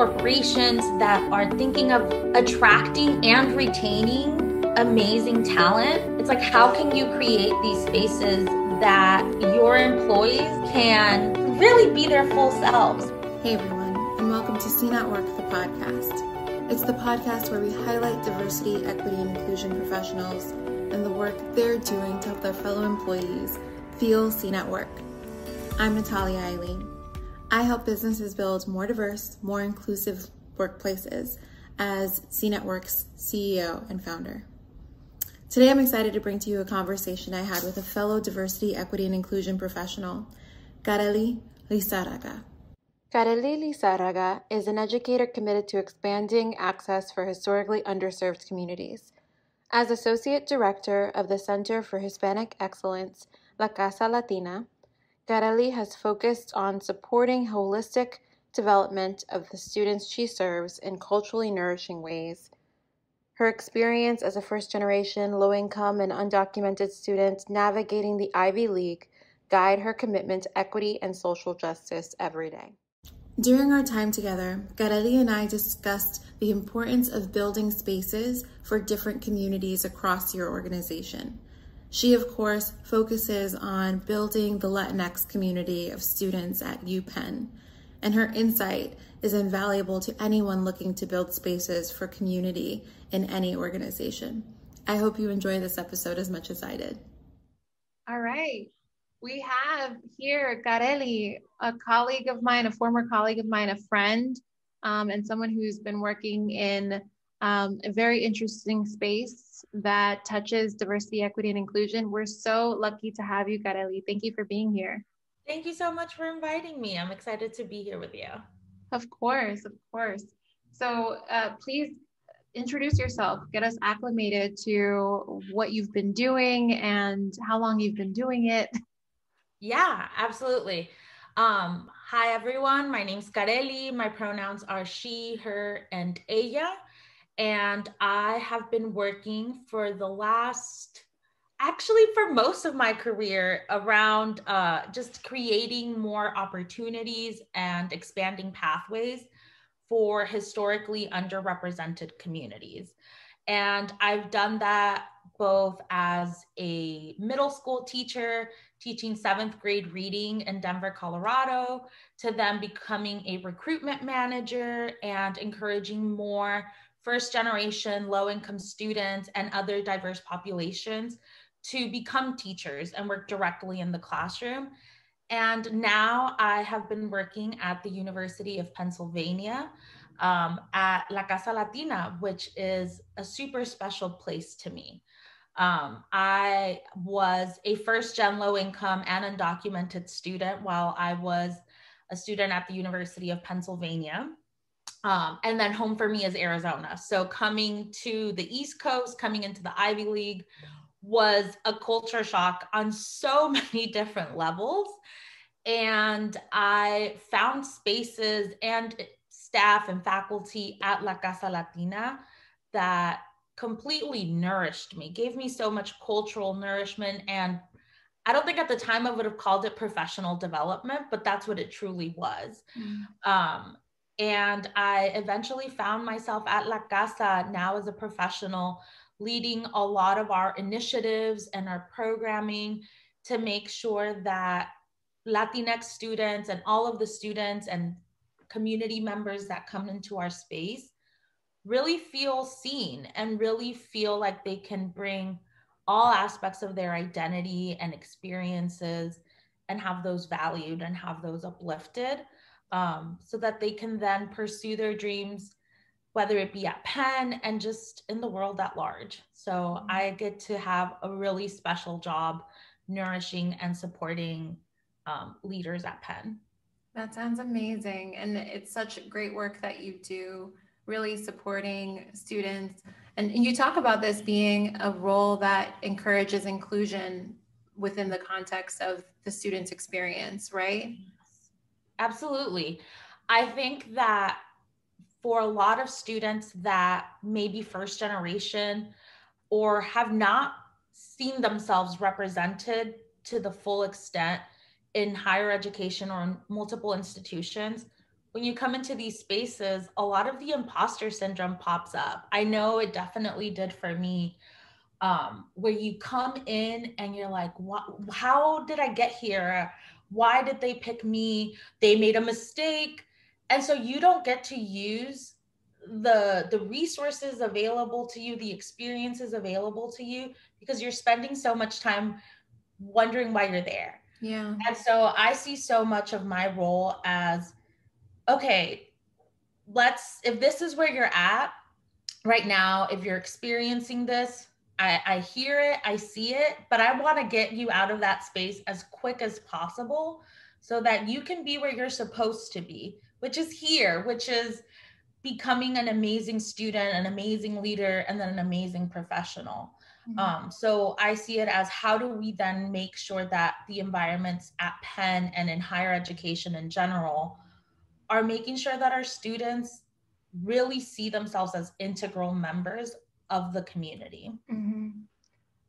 corporations that are thinking of attracting and retaining amazing talent, it's like how can you create these spaces that your employees can really be their full selves? Hey everyone, and welcome to Seen at Work, the podcast. It's the podcast where we highlight diversity, equity, and inclusion professionals and the work they're doing to help their fellow employees feel seen at work. I'm Natalia Eileen. I help businesses build more diverse, more inclusive workplaces as Seen at Work's CEO and founder. Today, I'm excited to bring to you a conversation I had with a fellow diversity, equity, and inclusion professional, Kareli Lizarraga. Kareli Lizarraga is an educator committed to expanding access for historically underserved communities. As Associate Director of the Center for Hispanic Excellence, La Casa Latina, Kareli has focused on supporting holistic development of the students she serves in culturally nourishing ways. Her experience as a first generation, low income, and undocumented student navigating the Ivy League guide her commitment to equity and social justice every day. During our time together, Kareli and I discussed the importance of building spaces for different communities across your organization. She, of course, focuses on building the Latinx community of students at UPenn, and her insight is invaluable to anyone looking to build spaces for community in any organization. I hope you enjoy this episode as much as I did. All right. We have here Kareli, a colleague of mine, a former colleague of mine, a friend, um, and someone who's been working in um, a very interesting space that touches diversity, equity, and inclusion. We're so lucky to have you, Kareli. Thank you for being here. Thank you so much for inviting me. I'm excited to be here with you. Of course, of course. So uh, please introduce yourself, get us acclimated to what you've been doing and how long you've been doing it. Yeah, absolutely. Um, hi, everyone. My name's Kareli. My pronouns are she, her, and ella. And I have been working for the last, actually, for most of my career around uh, just creating more opportunities and expanding pathways for historically underrepresented communities. And I've done that both as a middle school teacher, teaching seventh grade reading in Denver, Colorado, to then becoming a recruitment manager and encouraging more first generation low income students and other diverse populations to become teachers and work directly in the classroom. And now I have been working at the University of Pennsylvania um, at La Casa Latina, which is a super special place to me. Um, I was a first gen low income and undocumented student while I was a student at the University of Pennsylvania. Um, and then home for me is Arizona. So coming to the East Coast, coming into the Ivy League was a culture shock on so many different levels. And I found spaces and staff and faculty at La Casa Latina that completely nourished me, gave me so much cultural nourishment. And I don't think at the time I would have called it professional development, but that's what it truly was. Mm. Um, and I eventually found myself at La Casa now as a professional, leading a lot of our initiatives and our programming to make sure that Latinx students and all of the students and community members that come into our space really feel seen and really feel like they can bring all aspects of their identity and experiences and have those valued and have those uplifted um, so that they can then pursue their dreams, whether it be at Penn and just in the world at large. So mm-hmm. I get to have a really special job nourishing and supporting um, leaders at Penn. That sounds amazing. And it's such great work that you do, really supporting students. And you talk about this being a role that encourages inclusion within the context of the student's experience, right? Absolutely. I think that for a lot of students that may be first generation or have not seen themselves represented to the full extent in higher education or in multiple institutions, when you come into these spaces, a lot of the imposter syndrome pops up. I know it definitely did for me. Um, where you come in and you're like, what, how did I get here? Why did they pick me? They made a mistake. And so you don't get to use the the resources available to you the experiences available to you because you're spending so much time wondering why you're there yeah and so i see so much of my role as okay let's if this is where you're at right now if you're experiencing this i i hear it i see it but i want to get you out of that space as quick as possible so that you can be where you're supposed to be which is here which is becoming an amazing student, an amazing leader, and then an amazing professional. Mm-hmm. Um, so I see it as how do we then make sure that the environments at Penn and in higher education in general are making sure that our students really see themselves as integral members of the community. Mm-hmm.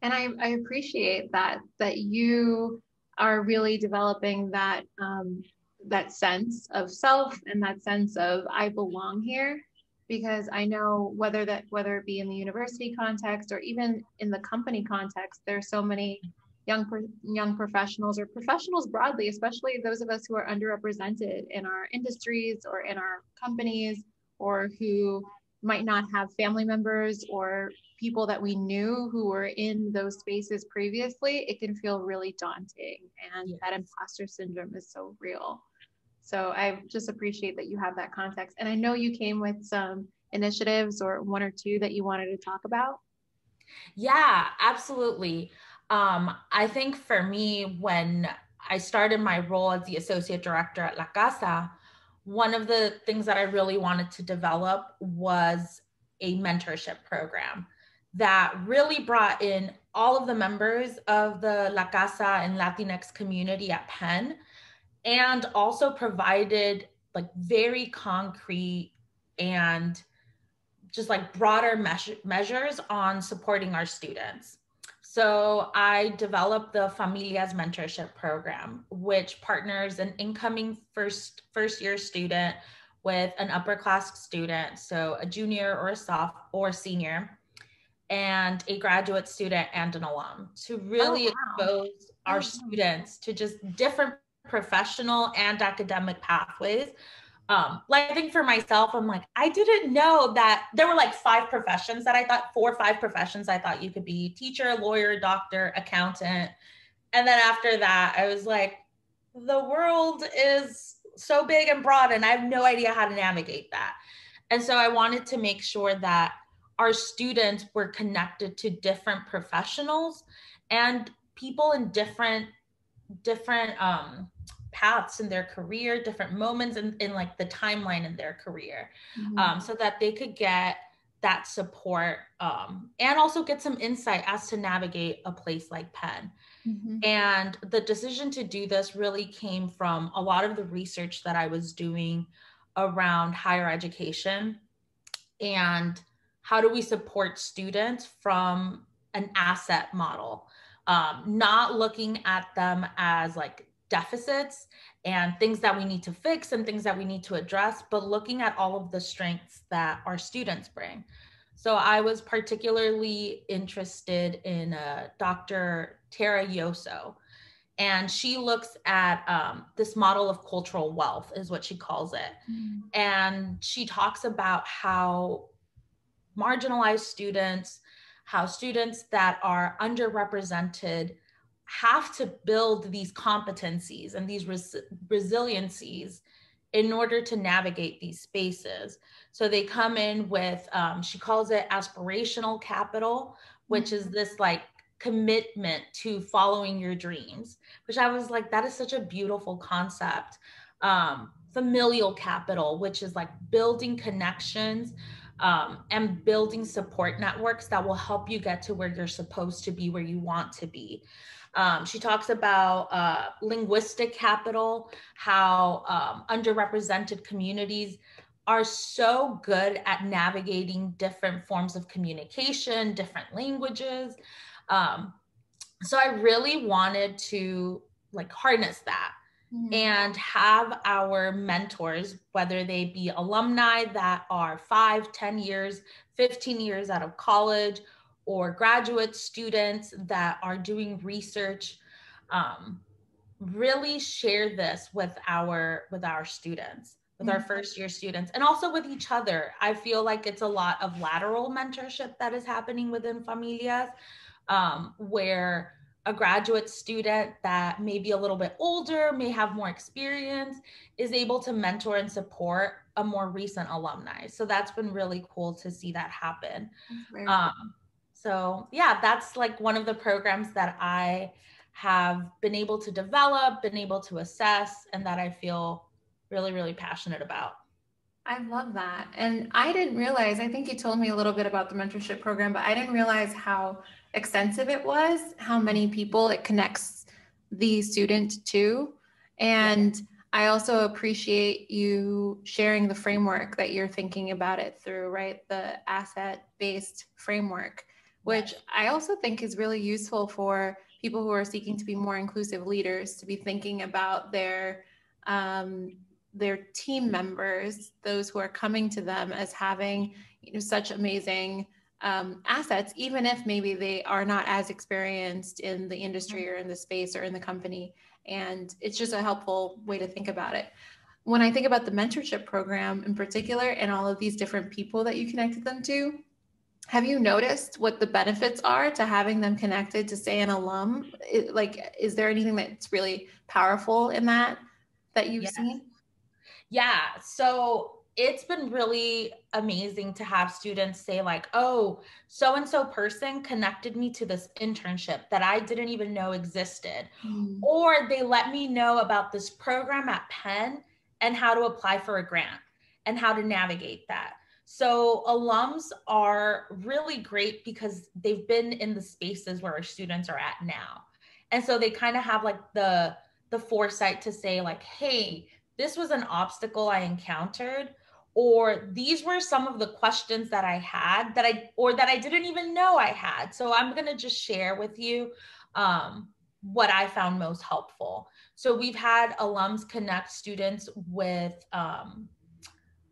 And I, I appreciate that that you are really developing that um, that sense of self and that sense of I belong here because I know whether that whether it be in the university context or even in the company context, there's so many young young professionals or professionals broadly, especially those of us who are underrepresented in our industries or in our companies or who might not have family members or people that we knew who were in those spaces previously, it can feel really daunting. And yes. that imposter syndrome is so real. So I just appreciate that you have that context. And I know you came with some initiatives or one or two that you wanted to talk about. Yeah, absolutely. Um, I think for me, when I started my role as the associate director at La Casa, one of the things that I really wanted to develop was a mentorship program that really brought in all of the members of the La Casa and Latinx community at Penn and also provided like very concrete and just like broader measures on supporting our students. So I developed the Familias Mentorship Program, which partners an incoming first first year student with an upper class student, so a junior or a soft or a senior, and a graduate student and an alum to really oh, wow. expose our oh, students to just different professional and academic pathways. Um, like I think for myself, I'm like, I didn't know that there were like five professions that I thought, four or five professions I thought you could be teacher, lawyer, doctor, accountant. And then after that, I was like, the world is so big and broad, and I have no idea how to navigate that. And so I wanted to make sure that our students were connected to different professionals and people in different different um, paths in their career, different moments in, in like the timeline in their career, mm-hmm. um, so that they could get that support um, and also get some insight as to navigate a place like Penn. Mm-hmm. And the decision to do this really came from a lot of the research that I was doing around higher education and how do we support students from an asset model um, not looking at them as like deficits and things that we need to fix and things that we need to address, but looking at all of the strengths that our students bring. So I was particularly interested in uh, Dr. Tara Yosso, and she looks at um, this model of cultural wealth, is what she calls it. Mm. And she talks about how marginalized students how students that are underrepresented have to build these competencies and these res- resiliencies in order to navigate these spaces. So they come in with, um, she calls it aspirational capital, which is mm-hmm. this like commitment to following your dreams, which I was like, that is such a beautiful concept. Um, familial capital, which is like building connections um, and building support networks that will help you get to where you're supposed to be, where you want to be. Um, she talks about uh, linguistic capital, how um, underrepresented communities are so good at navigating different forms of communication, different languages. Um, so I really wanted to like harness that mm-hmm. and have our mentors, whether they be alumni that are five, ten years, 15 years out of college, or graduate students that are doing research, um, really share this with our with our students with our mm-hmm. first year students and also with each other i feel like it's a lot of lateral mentorship that is happening within familias um, where a graduate student that may be a little bit older, may have more experience, is able to mentor and support a more recent alumni. So that's been really cool to see that happen. Um, so yeah, that's like one of the programs that I have been able to develop, been able to assess, and that I feel really, really passionate about. I love that. And I didn't realize, I think you told me a little bit about the mentorship program, but I didn't realize how extensive it was, how many people it connects the student to. And I also appreciate you sharing the framework that you're thinking about it through, right? The asset based framework, which I also think is really useful for people who are seeking to be more inclusive leaders to be thinking about their um, their team members, those who are coming to them as having you know such amazing um, assets, even if maybe they are not as experienced in the industry or in the space or in the company. And it's just a helpful way to think about it. When I think about the mentorship program in particular and all of these different people that you connected them to, have you noticed what the benefits are to having them connected to say an alum? It, like, is there anything that's really powerful in that that you've yes. seen? Yeah. So it's been really amazing to have students say like oh so and so person connected me to this internship that i didn't even know existed. Mm. or they let me know about this program at penn and how to apply for a grant and how to navigate that. So alums are really great because they've been in the spaces where our students are at now. And so they kind of have like the the foresight to say like hey this was an obstacle i encountered or these were some of the questions that I had that I or that I didn't even know I had. So I'm going to just share with you um, what I found most helpful. So we've had alums connect students with um,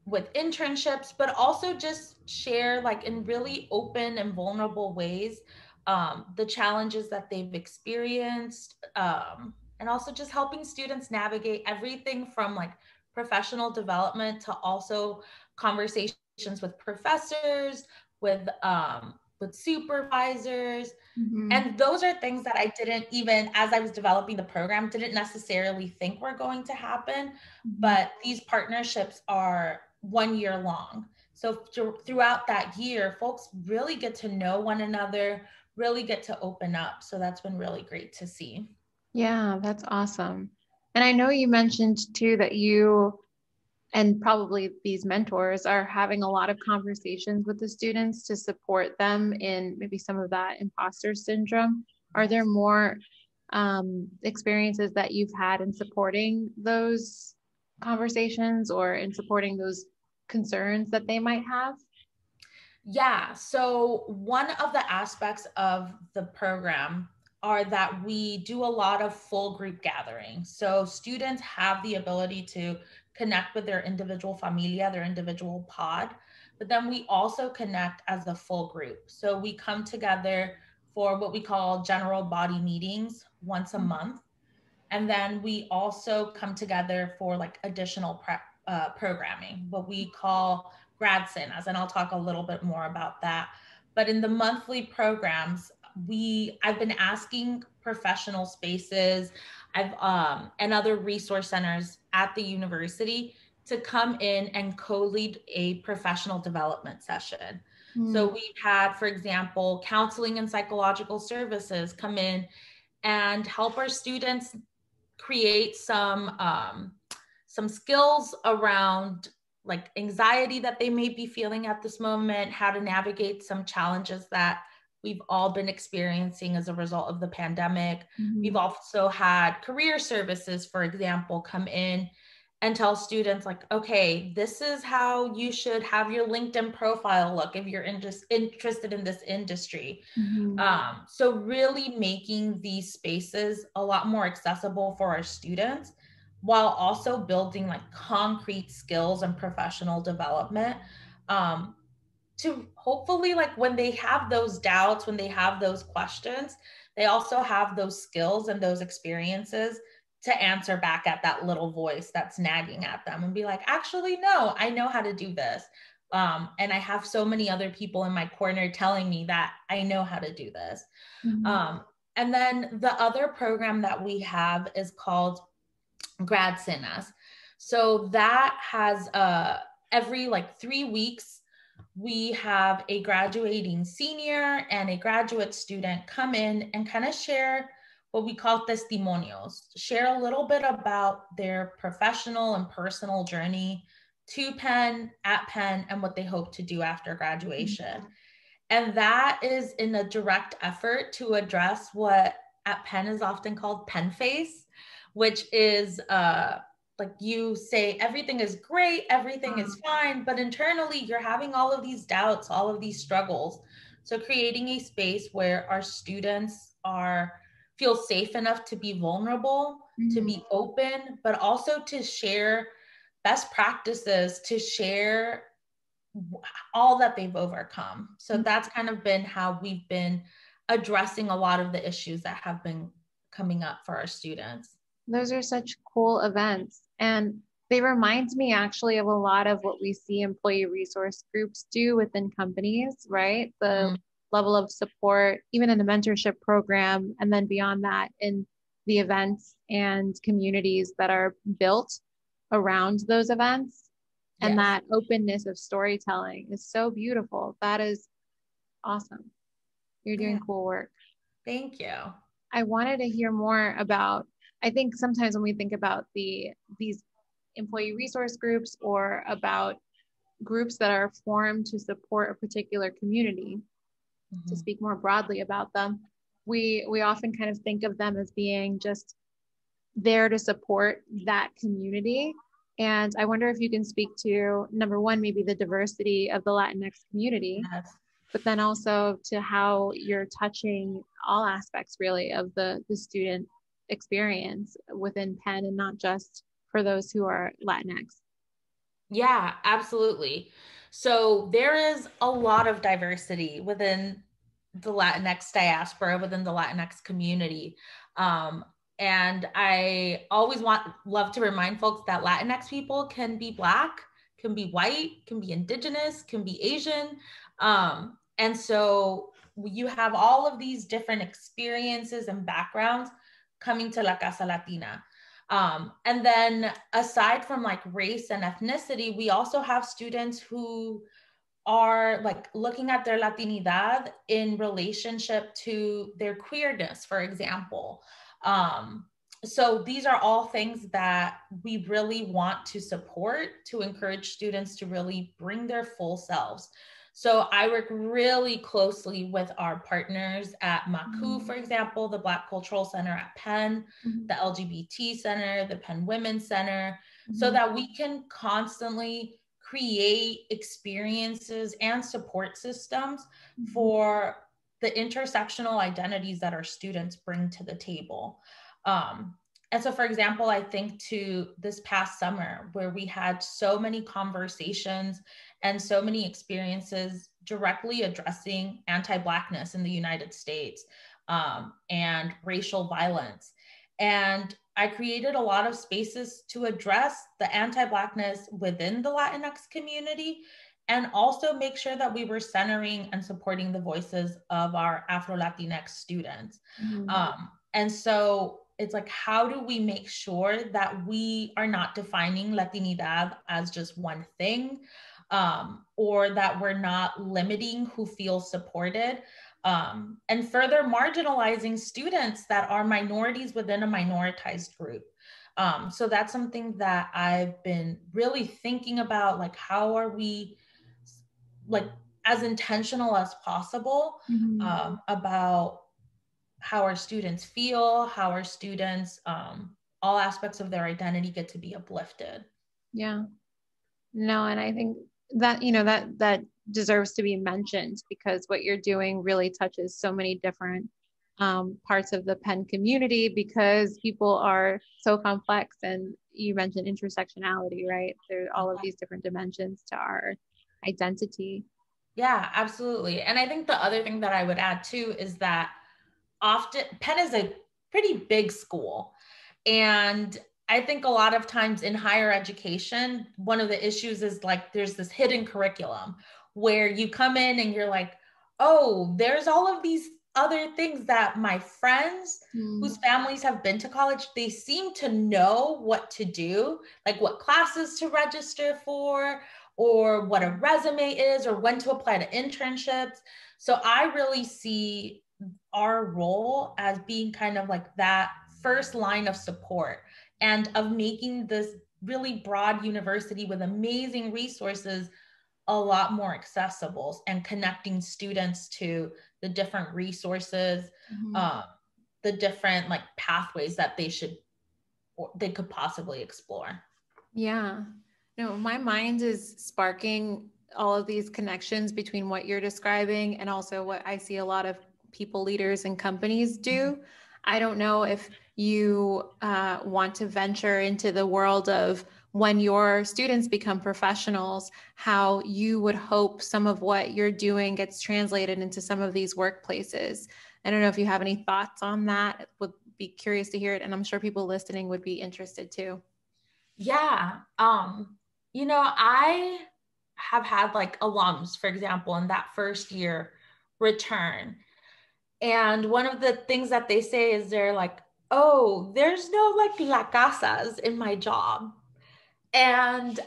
with internships, but also just share like in really open and vulnerable ways um, the challenges that they've experienced, um, and also just helping students navigate everything from like professional development to also conversations with professors, with um, with supervisors. Mm-hmm. And those are things that I didn't even, as I was developing the program, didn't necessarily think were going to happen. Mm-hmm. But these partnerships are one year long. So th- throughout that year, folks really get to know one another, really get to open up. So that's been really great to see. Yeah, that's awesome. And I know you mentioned too that you and probably these mentors are having a lot of conversations with the students to support them in maybe some of that imposter syndrome. Are there more um, experiences that you've had in supporting those conversations or in supporting those concerns that they might have? Yeah. So, one of the aspects of the program are that we do a lot of full group gatherings. So students have the ability to connect with their individual familia, their individual pod, but then we also connect as a full group. So we come together for what we call general body meetings once a mm-hmm. month. And then we also come together for like additional prep uh, programming, what we call grad cenas, and I'll talk a little bit more about that. But in the monthly programs, we I've been asking professional spaces I've um, and other resource centers at the university to come in and co-lead a professional development session. Mm. So we've had, for example, counseling and psychological services come in and help our students create some um, some skills around like anxiety that they may be feeling at this moment, how to navigate some challenges that we've all been experiencing as a result of the pandemic. Mm-hmm. We've also had career services, for example, come in and tell students like okay this is how you should have your linkedin profile look if you're in just interested in this industry mm-hmm. um, so really making these spaces a lot more accessible for our students while also building like concrete skills and professional development um, to hopefully like when they have those doubts when they have those questions they also have those skills and those experiences to answer back at that little voice that's nagging at them and be like actually no i know how to do this. Um, and i have so many other people in my corner telling me that i know how to do this. Mm-hmm. um, and then the other program that we have is called grad cenas so that has uh, every like three weeks we have a graduating senior and a graduate student come in and kind of share what we call testimonials, share a little bit about their professional and personal journey to Penn, at Penn, and what they hope to do after graduation. Mm-hmm. And that is in a direct effort to address what at Penn is often called Penn face, which is uh, like you say everything is great, everything is mm-hmm. fine, but internally you're having all of these doubts, all of these struggles. So creating a space where our students are feel safe enough to be vulnerable, mm-hmm. to be mm-hmm. open, but also to share best practices, to share all that they've overcome. So mm-hmm. that's kind of been how we've been addressing a lot of the issues that have been coming up for our students. Those are such cool events. And they remind me actually of a lot of what we see employee resource groups do within companies, right? The mm-hmm level of support, even in the mentorship program, and then beyond that in the events and communities that are built around those events. And yes. that openness of storytelling is so beautiful. That is awesome. You're doing yeah. cool work. Thank you. I wanted to hear more about I think sometimes when we think about the these employee resource groups or about groups that are formed to support a particular community, mm-hmm. to speak more broadly about them, we we often kind of think of them as being just there to support that community. And I wonder if you can speak to number one, maybe the diversity of the Latinx community, yes. but then also to how you're touching all aspects really of the, the student experience within Penn and not just for those who are Latinx. Yeah, absolutely. So there is a lot of diversity within the Latinx diaspora, within the Latinx community. Um, and I always want love to remind folks that Latinx people can be black, can be white, can be indigenous, can be Asian. Um, and so you have all of these different experiences and backgrounds coming to La Casa Latina. Um, and then aside from like race and ethnicity, we also have students who are like looking at their Latinidad in relationship to their queerness, for example. Um, so these are all things that we really want to support to encourage students to really bring their full selves. So I work really closely with our partners at Makuu, mm-hmm. for example, the Black Cultural Center at Penn, mm-hmm. the LGBT Center, the Penn Women's Center, mm-hmm. so that we can constantly create experiences and support systems mm-hmm. for the intersectional identities that our students bring to the table. Um, and so, for example, I think to this past summer where we had so many conversations and so many experiences directly addressing anti Blackness in the United States um, and racial violence. And I created a lot of spaces to address the anti Blackness within the Latinx community and also make sure that we were centering and supporting the voices of our Afro Latinx students. Mm-hmm. Um, and so it's like, how do we make sure that we are not defining Latinidad as just one thing? Um, or that we're not limiting who feels supported. Um, and further marginalizing students that are minorities within a minoritized group. Um, so that's something that I've been really thinking about, like how are we, like as intentional as possible mm-hmm. um, about how our students feel, how our students, um, all aspects of their identity get to be uplifted. Yeah. No, and I think that you know that that deserves to be mentioned because what you're doing really touches so many different um, parts of the Penn community because people are so complex. And you mentioned intersectionality, right? There are all of these different dimensions to our identity. Yeah, absolutely. And I think the other thing that I would add too is that often Penn is a pretty big school. And I think a lot of times in higher education, one of the issues is like there's this hidden curriculum where you come in and you're like, oh, there's all of these other things that my friends mm. whose families have been to college they seem to know what to do like what classes to register for or what a resume is or when to apply to internships so i really see our role as being kind of like that first line of support and of making this really broad university with amazing resources a lot more accessible and connecting students to the different resources mm-hmm. um, the different like pathways that they should or they could possibly explore yeah no my mind is sparking all of these connections between what you're describing and also what i see a lot of people leaders and companies do mm-hmm. i don't know if you uh, want to venture into the world of when your students become professionals, how you would hope some of what you're doing gets translated into some of these workplaces. I don't know if you have any thoughts on that. Would be curious to hear it, and I'm sure people listening would be interested too. Yeah, um, you know, I have had like alums, for example, in that first year return. And one of the things that they say is they're like, oh, there's no like la casas in my job. And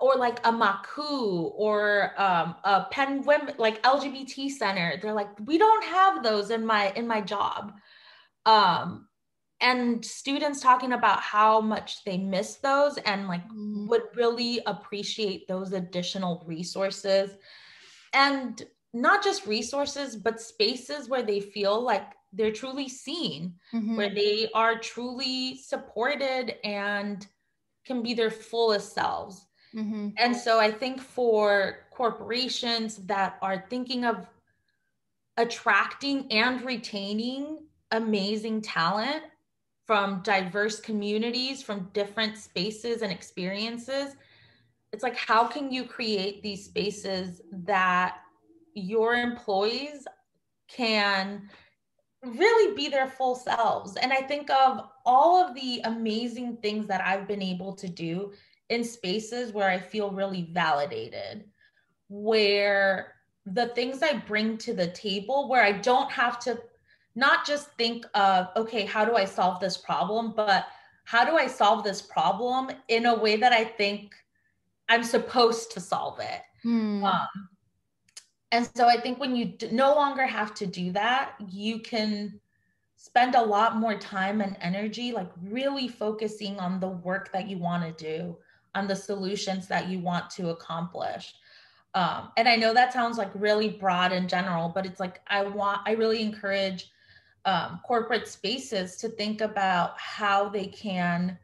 or like a Makuu or um, a Penn Women like LGBT Center. They're like, we don't have those in my in my job. Um, and students talking about how much they miss those and like mm-hmm. would really appreciate those additional resources and not just resources but spaces where they feel like they're truly seen, mm-hmm. where they are truly supported and can be their fullest selves. Mm-hmm. And so I think for corporations that are thinking of attracting and retaining amazing talent from diverse communities, from different spaces and experiences, it's like, how can you create these spaces that your employees can really be their full selves. And I think of all of the amazing things that I've been able to do in spaces where I feel really validated, where the things I bring to the table, where I don't have to not just think of, okay, how do I solve this problem, but how do I solve this problem in a way that I think I'm supposed to solve it? Hmm. Um, and so I think when you no longer have to do that, you can spend a lot more time and energy like really focusing on the work that you want to do, on the solutions that you want to accomplish. Um, and I know that sounds like really broad in general, but it's like I want, I really encourage um, corporate spaces to think about how they can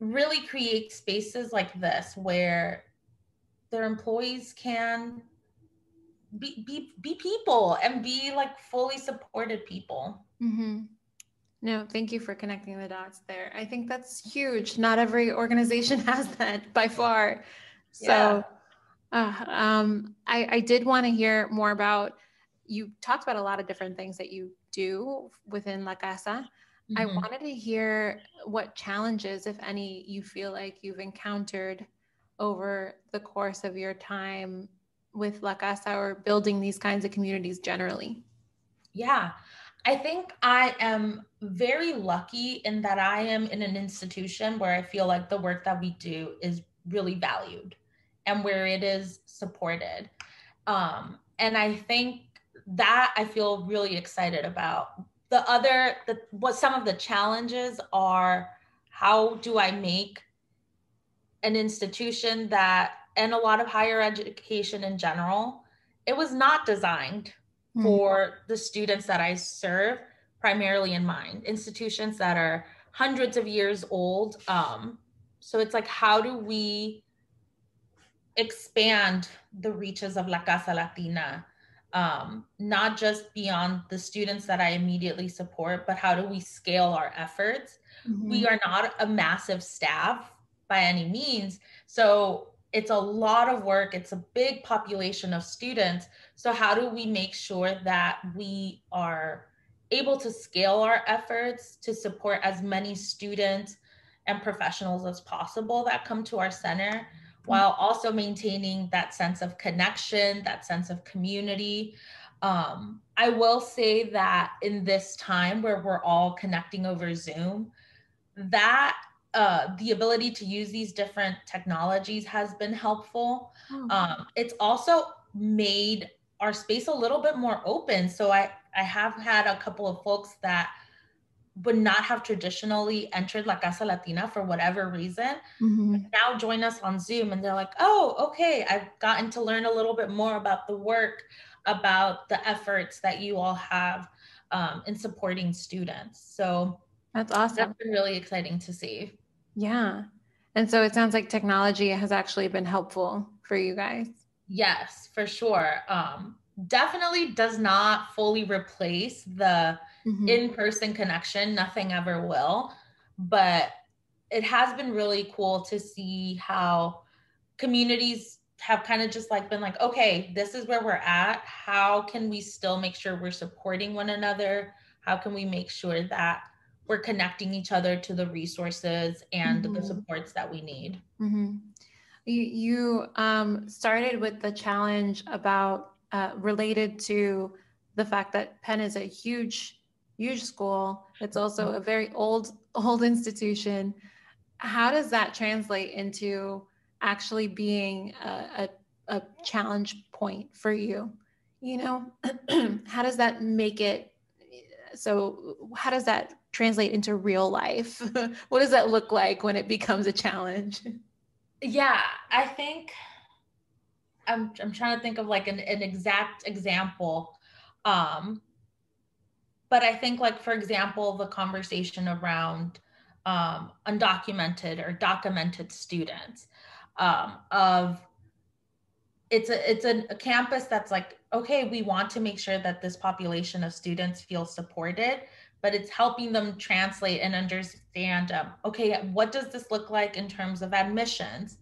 really create spaces like this where their employees can be be be people and be like fully supported people. Mm-hmm. No, thank you for connecting the dots there. I think that's huge. Not every organization has that by far. So, yeah. uh, um, I, I did want to hear more about. You talked about a lot of different things that you do within La Casa. Mm-hmm. I wanted to hear what challenges, if any, you feel like you've encountered over the course of your time with La Casa or building these kinds of communities generally? Yeah, I think I am very lucky in that I am in an institution where I feel like the work that we do is really valued and where it is supported. Um, and I think that I feel really excited about. The other, the, what some of the challenges are how do I make an institution that and a lot of higher education in general, it was not designed mm. for the students that I serve primarily in mind. Institutions that are hundreds of years old. Um, so it's like, how do we expand the reaches of La Casa Latina um, not just beyond the students that I immediately support, but how do we scale our efforts? Mm-hmm. We are not a massive staff by any means. So it's a lot of work, it's a big population of students. So, how do we make sure that we are able to scale our efforts to support as many students and professionals as possible that come to our center? while also maintaining that sense of connection, that sense of community. Um, I will say that in this time where we're all connecting over Zoom, that uh, the ability to use these different technologies has been helpful. Oh. Um, it's also made our space a little bit more open. So I, I have had a couple of folks that would not have traditionally entered La Casa Latina for whatever reason mm-hmm. now join us on Zoom and they're like, oh, okay, I've gotten to learn a little bit more about the work, about the efforts that you all have um, in supporting students. So that's awesome. That's been really exciting to see. Yeah. And so it sounds like technology has actually been helpful for you guys. Yes, for sure. Um, definitely does not fully replace the mm-hmm. in-person connection nothing ever will but it has been really cool to see how communities have kind of just like been like okay this is where we're at how can we still make sure we're supporting one another how can we make sure that we're connecting each other to the resources and mm-hmm. the supports that we need mm-hmm. you, you um, started with the challenge about uh, related to the fact that penn is a huge huge school. It's also a very old, old institution. How does that translate into actually being a, a, a challenge point for you? You know, how does that make it? So, how does that translate into real life? what does that look like when it becomes a challenge? Yeah, I think I'm, I'm trying to think of like an, an exact example. Um, but I think, like, for example, the conversation around um, undocumented or documented students um, of it's a it's a, a, campus that's like okay we want to make sure that this population of students feel supported but it's helping them translate and understand um, okay what does this look like in terms of admissions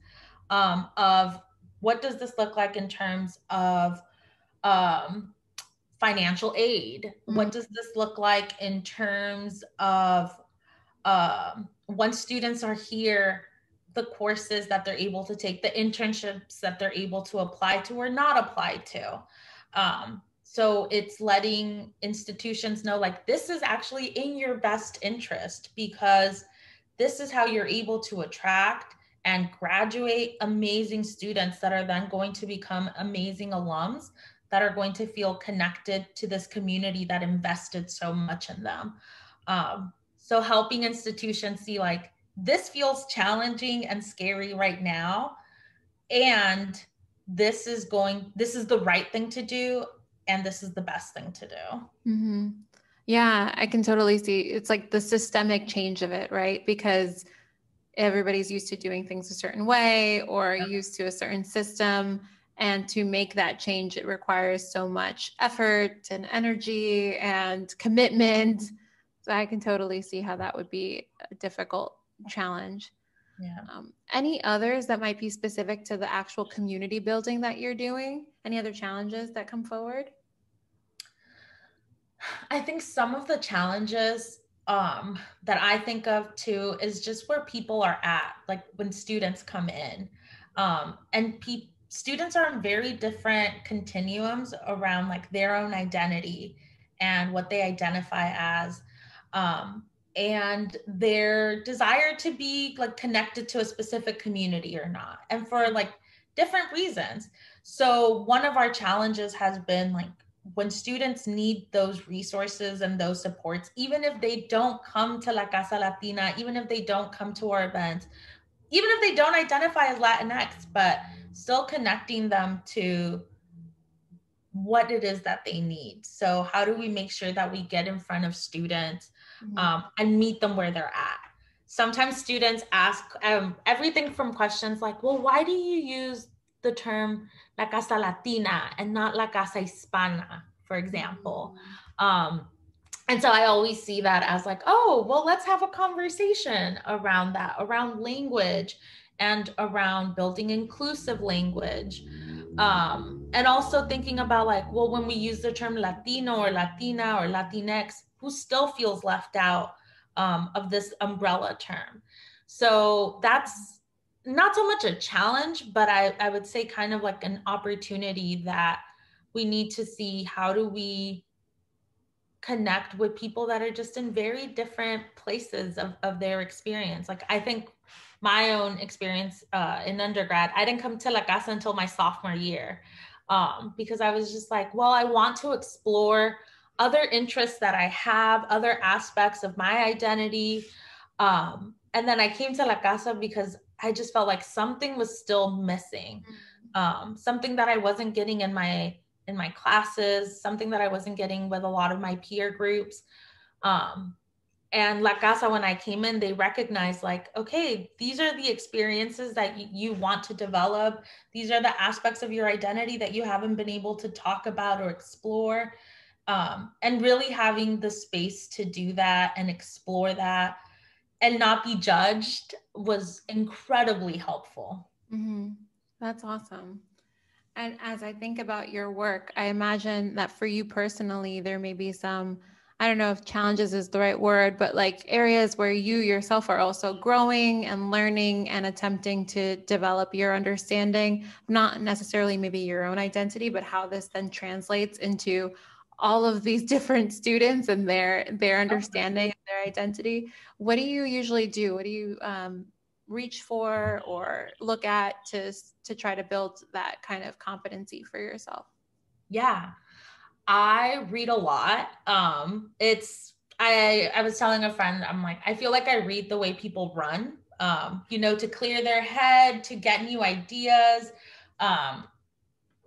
um, of what does this look like in terms of um, financial aid? Mm-hmm. What does this look like in terms of um, once students are here, the courses that they're able to take, the internships that they're able to apply to or not apply to? So it's letting institutions know like this is actually in your best interest because this is how you're able to attract and graduate amazing students that are then going to become amazing alums that are going to feel connected to this community that invested so much in them. Um, so helping institutions see like this feels challenging and scary right now, and this is going, this is the right thing to do, and this is the best thing to do. Mm-hmm. Yeah, I can totally see. It's like the systemic change of it, right? Because everybody's used to doing things a certain way or used to a certain system and to make that change, it requires so much effort and energy and commitment. So I can totally see how that would be a difficult challenge. Yeah. Um, any others that might be specific to the actual community building that you're doing? Any other challenges that come forward? I think some of the challenges um, that I think of too is just where people are at, like when students come in. Um, and people students are in very different continuums around like their own identity and what they identify as um, and their desire to be like connected to a specific community or not and for like different reasons so one of our challenges has been like when students need those resources and those supports even if they don't come to la casa latina even if they don't come to our events even if they don't identify as latinx but still connecting them to what it is that they need. So, how do we make sure that we get in front of students mm-hmm. um, and meet them where they're at? Sometimes students ask um, everything from questions like, well, why do you use the term La Casa Latina and not La Casa Hispana, for example. Mm-hmm. Um, and so I always see that as like, oh, well, let's have a conversation around that, around language and around building inclusive language. Um, and also thinking about like, well, when we use the term Latino or Latina or Latinx, who still feels left out um, of this umbrella term? So that's not so much a challenge, but I, I would say kind of like an opportunity that we need to see how do we connect with people that are just in very different places of, of their experience. Like I think my own experience uh, in undergrad, I didn't come to La Casa until my sophomore year um, because I was just like, well, I want to explore other interests that I have, other aspects of my identity. Um, and then I came to La Casa because I just felt like something was still missing, mm. um, something that I wasn't getting in my in my classes, something that I wasn't getting with a lot of my peer groups. Um, and La Casa, when I came in, they recognized like, okay, these are the experiences that y- you want to develop. These are the aspects of your identity that you haven't been able to talk about or explore. Um, and really having the space to do that and explore that and not be judged was incredibly helpful. Mm-hmm. That's awesome. And as I think about your work, I imagine that for you personally, there may be some I don't know if challenges is the right word, but like areas where you yourself are also growing and learning and attempting to develop your understanding, not necessarily maybe your own identity, but how this then translates into all of these different students and their their understanding of their identity. What do you usually do? What do you um, reach for or look at to to try to build that kind of competency for yourself? Yeah. I read a lot. Um, it's I I was telling a friend, I'm like, I feel like I read the way people run. Um, you know, to clear their head, to get new ideas. Um,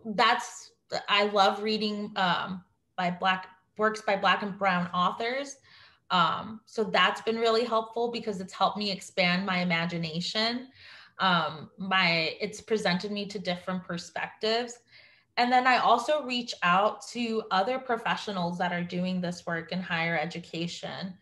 that's I love reading um, by black works by black and brown authors. Um, so that's been really helpful because it's helped me expand my imagination. Um, my it's presented me to different perspectives. And then I also reach out to other professionals that are doing this work in higher education,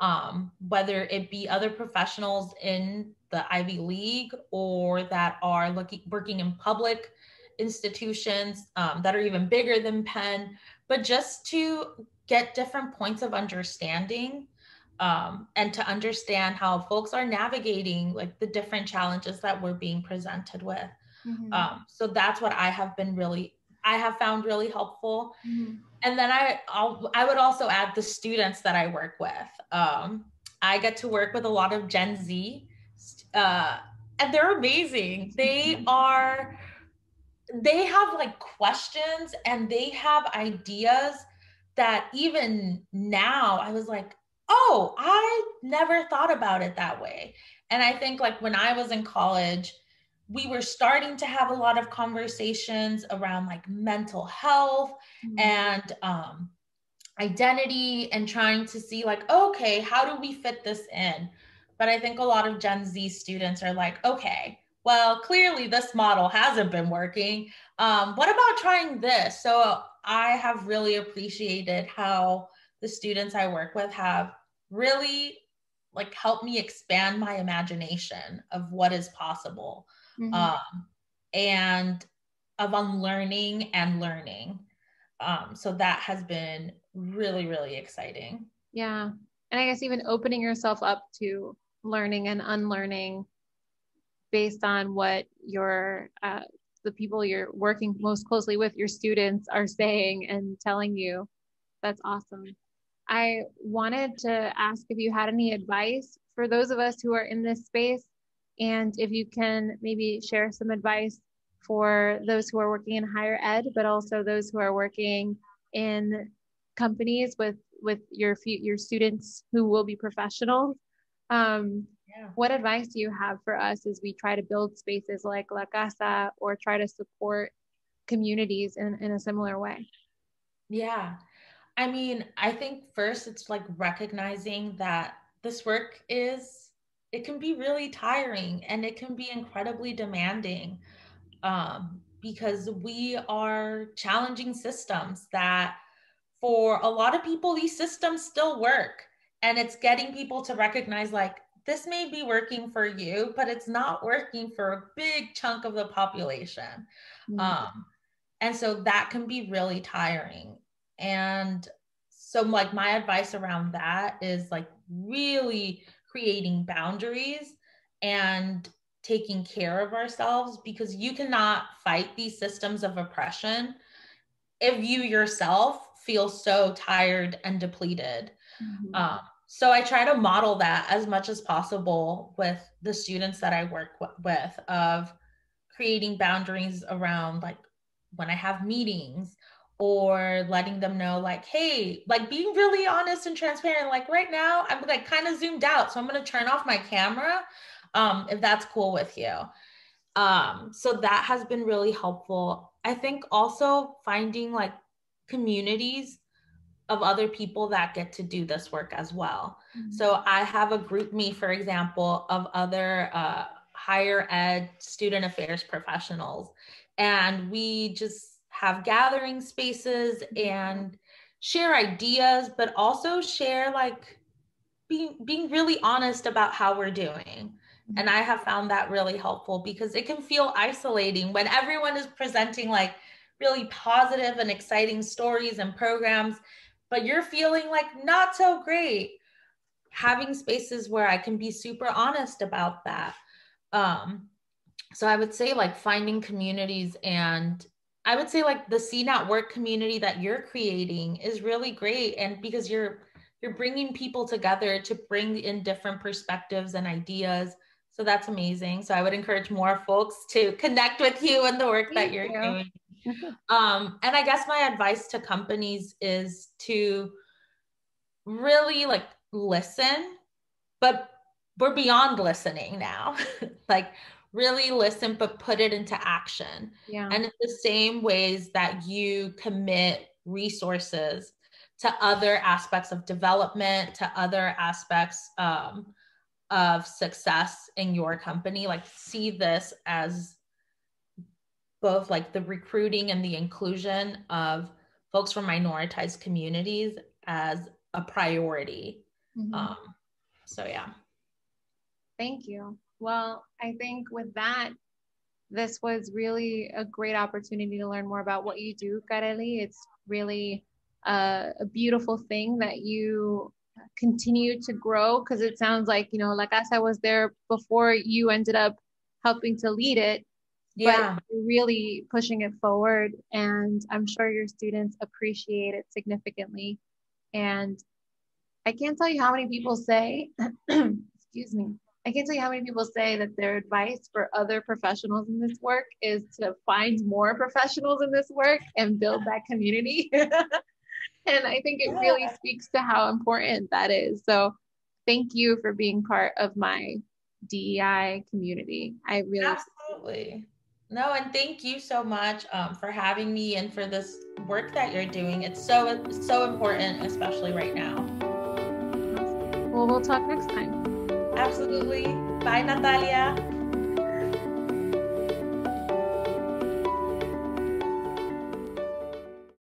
um, whether it be other professionals in the Ivy League or that are looking working in public institutions um, that are even bigger than Penn, but just to get different points of understanding um, and to understand how folks are navigating like the different challenges that we're being presented with. Mm-hmm. Um, so that's what I have been really I have found really helpful. Mm-hmm. And then I I'll, I would also add the students that I work with. Um, I get to work with a lot of Gen Z, uh, and they're amazing. They mm-hmm. are they have like questions and they have ideas that even now I was like, oh, I never thought about it that way. And I think like when I was in college, we were starting to have a lot of conversations around like mental health mm-hmm. and um, identity and trying to see like okay how do we fit this in but i think a lot of gen z students are like okay well clearly this model hasn't been working um, what about trying this so i have really appreciated how the students i work with have really like helped me expand my imagination of what is possible mm-hmm. um, and of unlearning and learning. Um, so that has been really, really exciting. Yeah. And I guess even opening yourself up to learning and unlearning based on what your uh, the people you're working most closely with your students are saying and telling you that's awesome i wanted to ask if you had any advice for those of us who are in this space and if you can maybe share some advice for those who are working in higher ed, but also those who are working in companies with with your your students who will be professionals. Um, yeah. What advice do you have for us as we try to build spaces like La Casa or try to support communities in, in a similar way? Yeah. I mean, I think first it's like recognizing that this work is it can be really tiring and it can be incredibly demanding. um, because we are challenging systems that for a lot of people these systems still work and it's getting people to recognize like this may be working for you but it's not working for a big chunk of the population mm-hmm. um, and so that can be really tiring and so like my advice around that is like really creating boundaries and taking care of ourselves because you cannot fight these systems of oppression if you yourself feel so tired and depleted. Mm-hmm. Um, so I try to model that as much as possible with the students that I work w- with of creating boundaries around like when I have meetings or letting them know like hey like being really honest and transparent like right now i'm like kind of zoomed out so i'm going to turn off my camera um, if that's cool with you. Um, so that has been really helpful. I think also finding like communities of other people that get to do this work as well. Mm-hmm. So I have a GroupMe, for example, of other uh, higher ed student affairs professionals. And we just have gathering spaces mm-hmm. and share ideas, but also share like being, being really honest about how we're doing. And I have found that really helpful because it can feel isolating when everyone is presenting like really positive and exciting stories and programs, but you're feeling like not so great. Having spaces where I can be super honest about that. Um, so I would say like finding communities and I would say like the Seen at Work community that you're creating is really great. And because you're you're bringing people together to bring in different perspectives and ideas so that's amazing. So I would encourage more folks to connect with you and the work Thank that you're you. doing. um, and I guess my advice to companies is to really like listen, but we're beyond listening now. like really listen, but put it into action. Yeah. And in the same ways that you commit resources to other aspects of development, to other aspects um, of success in your company like see this as both like the recruiting and the inclusion of folks from minoritized communities as a priority mm-hmm. um, so yeah thank you well i think with that this was really a great opportunity to learn more about what you do Kareli. it's really a, a beautiful thing that you continue to grow because it sounds like you know like as i was there before you ended up helping to lead it yeah really pushing it forward and i'm sure your students appreciate it significantly and i can't tell you how many people say excuse me i can't tell you how many people say that their advice for other professionals in this work is to find more professionals in this work and build that community and I think it really speaks to how important that is. So thank you for being part of my DEI community. I really absolutely. No, and thank you so much um, for having me and for this work that you're doing. It's so so important, especially right now. Well, we'll talk next time. Absolutely. Bye, Natalia.